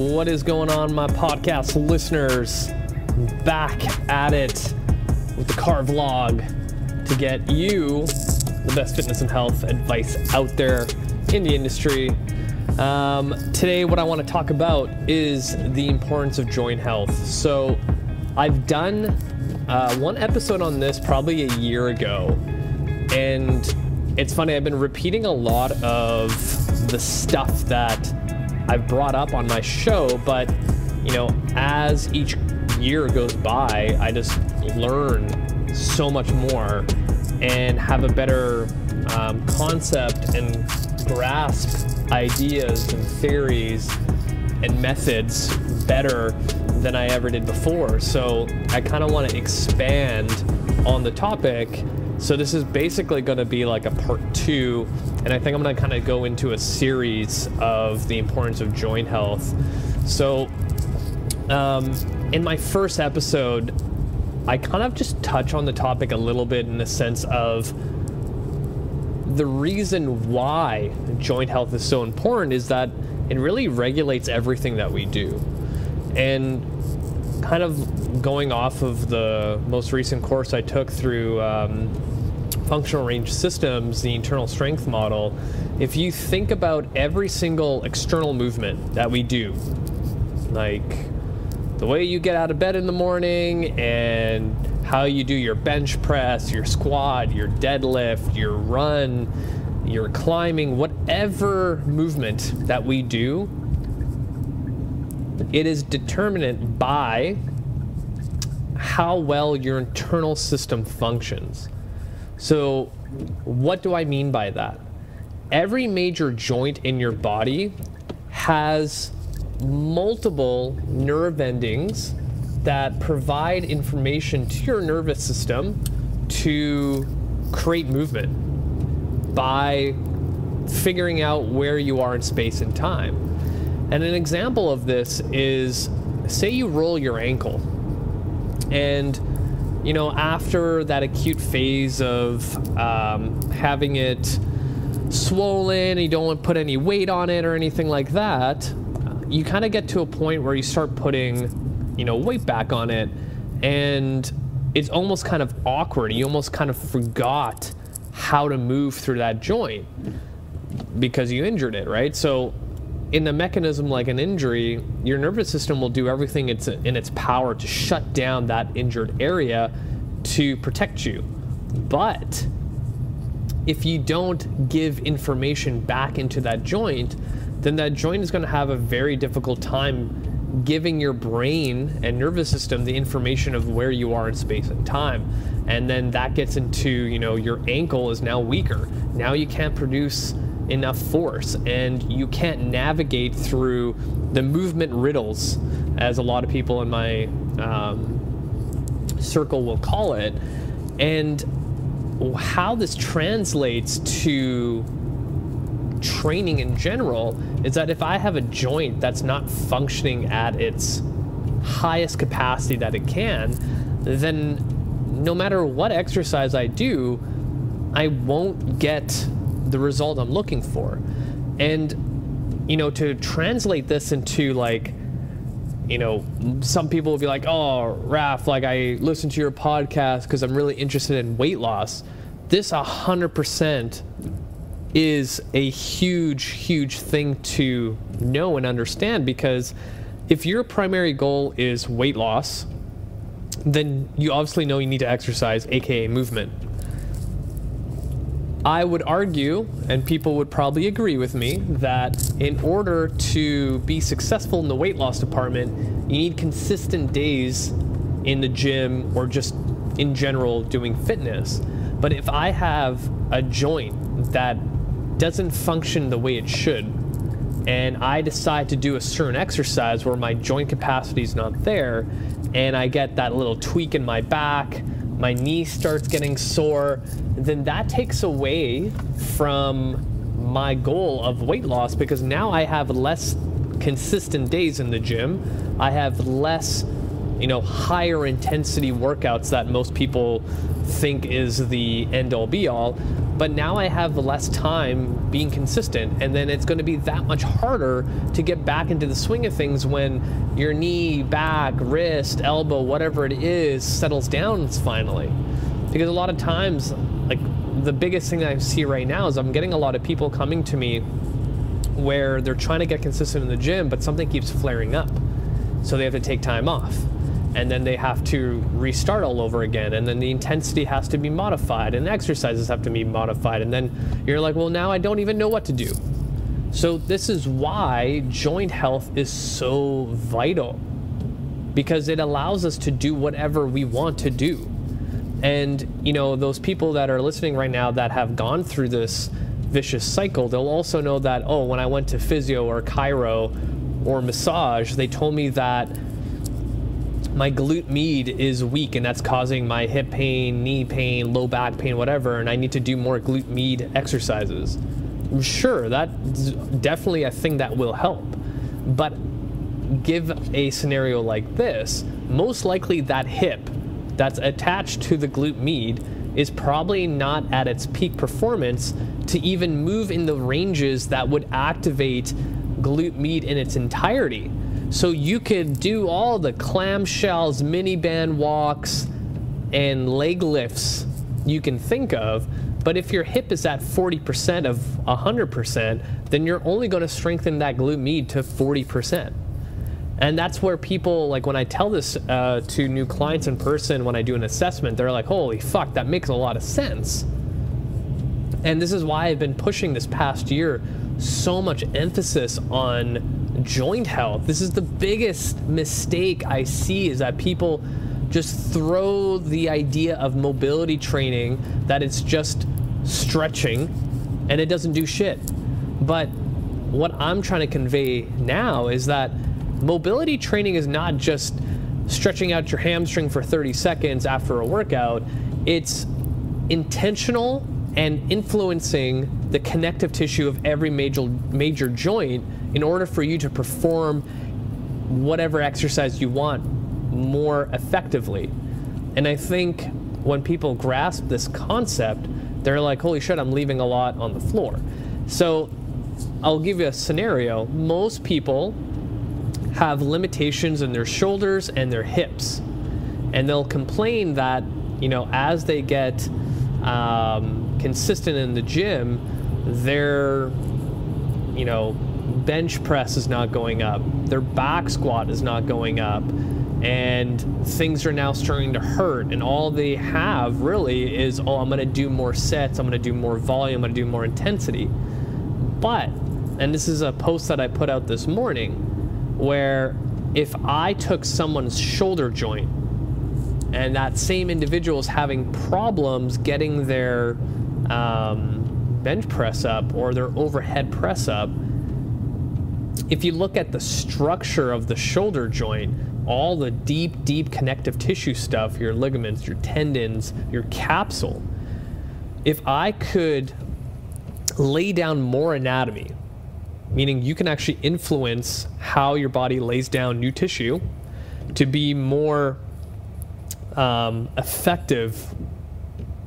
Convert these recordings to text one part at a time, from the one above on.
What is going on, my podcast listeners? Back at it with the car vlog to get you the best fitness and health advice out there in the industry. Um, today, what I want to talk about is the importance of joint health. So, I've done uh, one episode on this probably a year ago, and it's funny, I've been repeating a lot of the stuff that I've brought up on my show, but you know, as each year goes by, I just learn so much more and have a better um, concept and grasp ideas and theories and methods better than I ever did before. So I kind of want to expand on the topic. So this is basically going to be like a part two and I think I'm going to kind of go into a series of the importance of joint health. So, um, in my first episode, I kind of just touch on the topic a little bit in the sense of the reason why joint health is so important is that it really regulates everything that we do. And kind of going off of the most recent course I took through um, functional range systems, the internal strength model, if you think about every single external movement that we do, like the way you get out of bed in the morning and how you do your bench press, your squat, your deadlift, your run, your climbing, whatever movement that we do, it is determined by how well your internal system functions. So, what do I mean by that? Every major joint in your body has multiple nerve endings that provide information to your nervous system to create movement by figuring out where you are in space and time. And an example of this is say you roll your ankle and you know, after that acute phase of um, having it swollen, you don't want to put any weight on it or anything like that, you kind of get to a point where you start putting, you know, weight back on it, and it's almost kind of awkward. You almost kind of forgot how to move through that joint because you injured it, right? So in a mechanism like an injury, your nervous system will do everything it's in its power to shut down that injured area to protect you. But if you don't give information back into that joint, then that joint is going to have a very difficult time giving your brain and nervous system the information of where you are in space and time. And then that gets into, you know, your ankle is now weaker. Now you can't produce enough force and you can't navigate through the movement riddles as a lot of people in my um, circle will call it and how this translates to training in general is that if I have a joint that's not functioning at its highest capacity that it can, then no matter what exercise I do, I won't get the result I'm looking for. And, you know, to translate this into like, you know, some people will be like, oh, Raf, like I listen to your podcast because I'm really interested in weight loss. This 100% is a huge, huge thing to know and understand because if your primary goal is weight loss, then you obviously know you need to exercise, aka movement. I would argue, and people would probably agree with me, that in order to be successful in the weight loss department, you need consistent days in the gym or just in general doing fitness. But if I have a joint that doesn't function the way it should, and I decide to do a certain exercise where my joint capacity is not there, and I get that little tweak in my back, my knee starts getting sore, then that takes away from my goal of weight loss because now I have less consistent days in the gym. I have less, you know, higher intensity workouts that most people think is the end all be all. But now I have less time being consistent, and then it's going to be that much harder to get back into the swing of things when your knee, back, wrist, elbow, whatever it is, settles down finally. Because a lot of times, like the biggest thing that I see right now is I'm getting a lot of people coming to me where they're trying to get consistent in the gym, but something keeps flaring up. So they have to take time off. And then they have to restart all over again. And then the intensity has to be modified, and exercises have to be modified. And then you're like, well, now I don't even know what to do. So, this is why joint health is so vital because it allows us to do whatever we want to do. And, you know, those people that are listening right now that have gone through this vicious cycle, they'll also know that, oh, when I went to physio or chiro or massage, they told me that my glute med is weak and that's causing my hip pain, knee pain, low back pain, whatever, and I need to do more glute med exercises. Sure, that's definitely a thing that will help. But give a scenario like this, most likely that hip that's attached to the glute med is probably not at its peak performance to even move in the ranges that would activate glute med in its entirety. So you could do all the clamshells, mini band walks, and leg lifts you can think of. But if your hip is at 40% of 100%, then you're only going to strengthen that glute med to 40%. And that's where people, like when I tell this uh, to new clients in person, when I do an assessment, they're like, holy fuck, that makes a lot of sense. And this is why I've been pushing this past year so much emphasis on joint health. This is the biggest mistake I see is that people just throw the idea of mobility training that it's just stretching and it doesn't do shit. But what I'm trying to convey now is that mobility training is not just stretching out your hamstring for 30 seconds after a workout, it's intentional and influencing the connective tissue of every major major joint in order for you to perform whatever exercise you want more effectively. And I think when people grasp this concept, they're like, holy shit, I'm leaving a lot on the floor. So I'll give you a scenario. Most people have limitations in their shoulders and their hips. And they'll complain that, you know, as they get um, consistent in the gym, their, you know, bench press is not going up, their back squat is not going up, and things are now starting to hurt. And all they have really is, oh, I'm going to do more sets, I'm going to do more volume, I'm going to do more intensity. But, and this is a post that I put out this morning where if I took someone's shoulder joint and that same individual is having problems getting their um, bench press up or their overhead press up, if you look at the structure of the shoulder joint, all the deep, deep connective tissue stuff, your ligaments, your tendons, your capsule, if I could lay down more anatomy, meaning you can actually influence how your body lays down new tissue to be more um, effective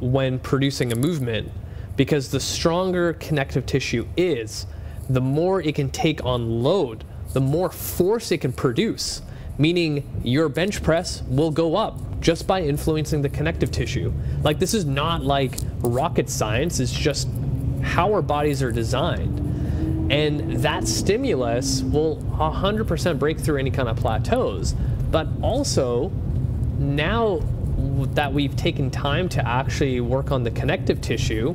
when producing a movement because the stronger connective tissue is, the more it can take on load, the more force it can produce, meaning your bench press will go up just by influencing the connective tissue. Like, this is not like rocket science, it's just how our bodies are designed. And that stimulus will 100% break through any kind of plateaus. But also, now that we've taken time to actually work on the connective tissue,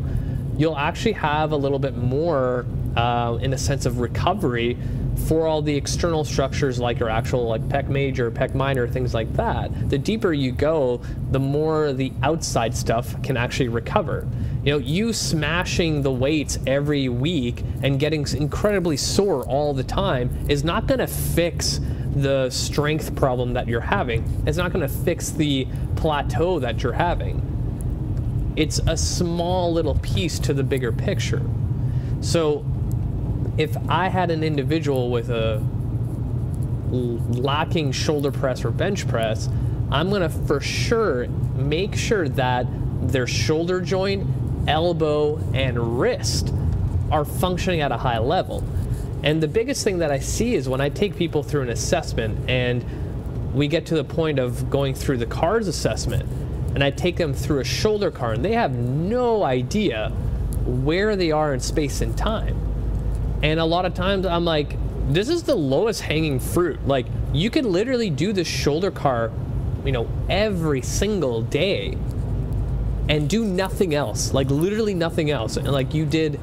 you'll actually have a little bit more, uh, in a sense of recovery for all the external structures like your actual like pec major, pec minor, things like that. The deeper you go, the more the outside stuff can actually recover. You know, you smashing the weights every week and getting incredibly sore all the time is not going to fix the strength problem that you're having. It's not going to fix the plateau that you're having. It's a small little piece to the bigger picture. So, if I had an individual with a lacking shoulder press or bench press, I'm to for sure make sure that their shoulder joint, elbow, and wrist are functioning at a high level. And the biggest thing that I see is when I take people through an assessment and we get to the point of going through the CARS assessment and I take them through a shoulder CAR and they have no idea where they are in space and time. And a lot of times I'm like, this is the lowest hanging fruit. Like you could literally do the shoulder CAR, you know, every single day and do nothing else. Like literally nothing else. And like you did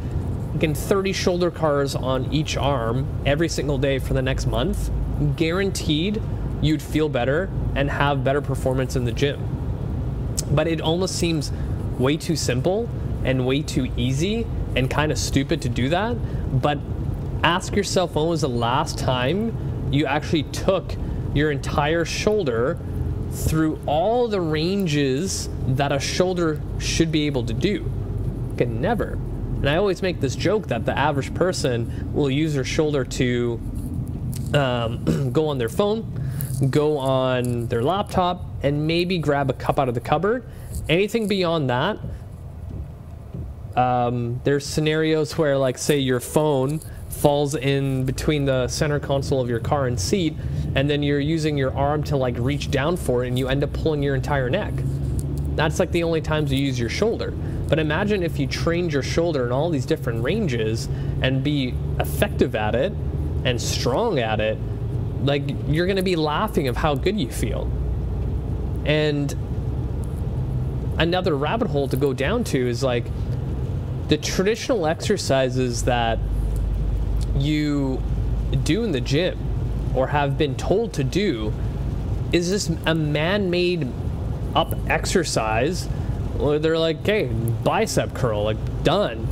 again 30 shoulder CARs on each arm every single day for the next month, guaranteed you'd feel better and have better performance in the gym. But it almost seems way too simple and way too easy and kind of stupid to do that. But ask yourself when was the last time you actually took your entire shoulder through all the ranges that a shoulder should be able to do? Can never. And I always make this joke that the average person will use their shoulder to um, go on their phone, go on their laptop, and maybe grab a cup out of the cupboard. Anything beyond that, um, there's scenarios where, like, say your phone falls in between the center console of your car and seat, and then you're using your arm to like reach down for it, and you end up pulling your entire neck. That's like the only times you use your shoulder. But imagine if you trained your shoulder in all these different ranges and be effective at it and strong at it, like you're to be laughing of how good you feel. And another rabbit hole to go down to is like the traditional exercises that you do in the gym or have been told to do is this a man-made up exercise where they're like, okay, bicep curl, like done.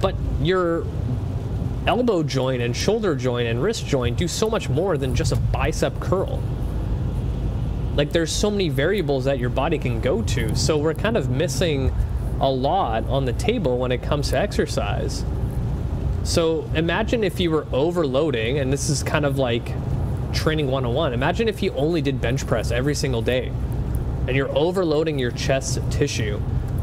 But your elbow joint and shoulder joint and wrist joint do so much more than just a bicep curl. Like there's so many variables that your body can go to. So we're kind of missing a lot on the table when it comes to exercise. So imagine if you were overloading, and this is kind of like training 101. Imagine if you only did bench press every single day and you're overloading your chest tissue.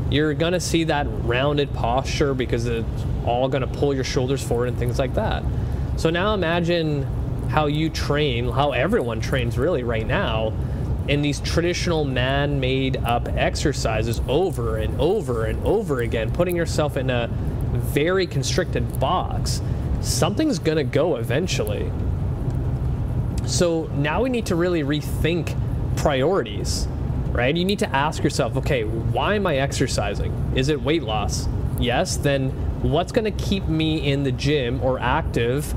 You're gonna see that rounded posture because it's all gonna pull your shoulders forward and things like that. So now imagine how you train, how everyone trains really right now in these traditional man made up exercises over and over and over again, putting yourself in a very constricted box, something's going to go eventually. So now we need to really rethink priorities, right? You need to ask yourself, okay, why am I exercising? Is it weight loss? Yes, then what's going to keep me in the gym or active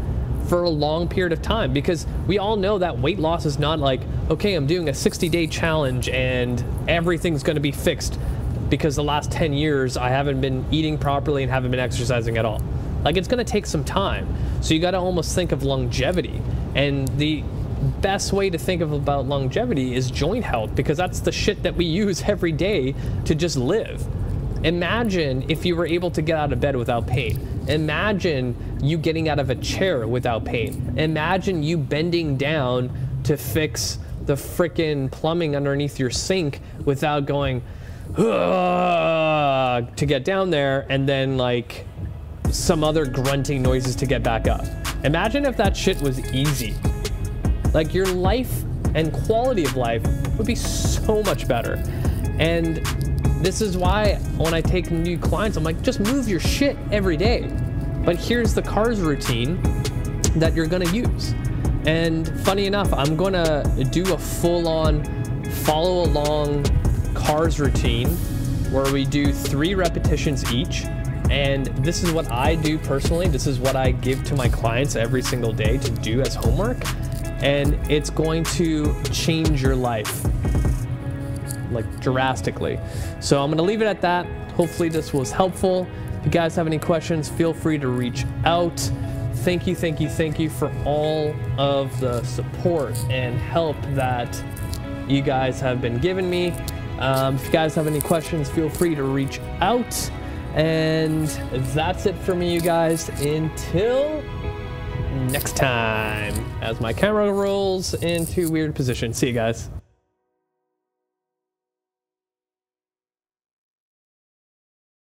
for a long period of time? Because we all know that weight loss is not like, okay, I'm doing a 60 day challenge and everything's going to be fixed because the last 10 years I haven't been eating properly and haven't been exercising at all. Like it's going to take some time. So you got to almost think of longevity. And the best way to think of about longevity is joint health because that's the shit that we use every day to just live. Imagine if you were able to get out of bed without pain. Imagine you getting out of a chair without pain. Imagine you bending down to fix the frickin' plumbing underneath your sink without going, to get down there and then like some other grunting noises to get back up. Imagine if that shit was easy. Like your life and quality of life would be so much better. And this is why when I take new clients, I'm like, just move your shit every day. But here's the CARS routine that you're gonna use. And funny enough, I'm gonna do a full on follow along CARS routine where we do three repetitions each. And this is what I do personally. This is what I give to my clients every single day to do as homework. And it's going to change your life like drastically. So I'm going to leave it at that. Hopefully, this was helpful. If you guys have any questions, feel free to reach out. Thank you, thank you, thank you for all of the support and help that you guys have been giving me. Um, if you guys have any questions, feel free to reach out. And that's it for me, you guys. Until next time, as my camera rolls into weird position. See you guys.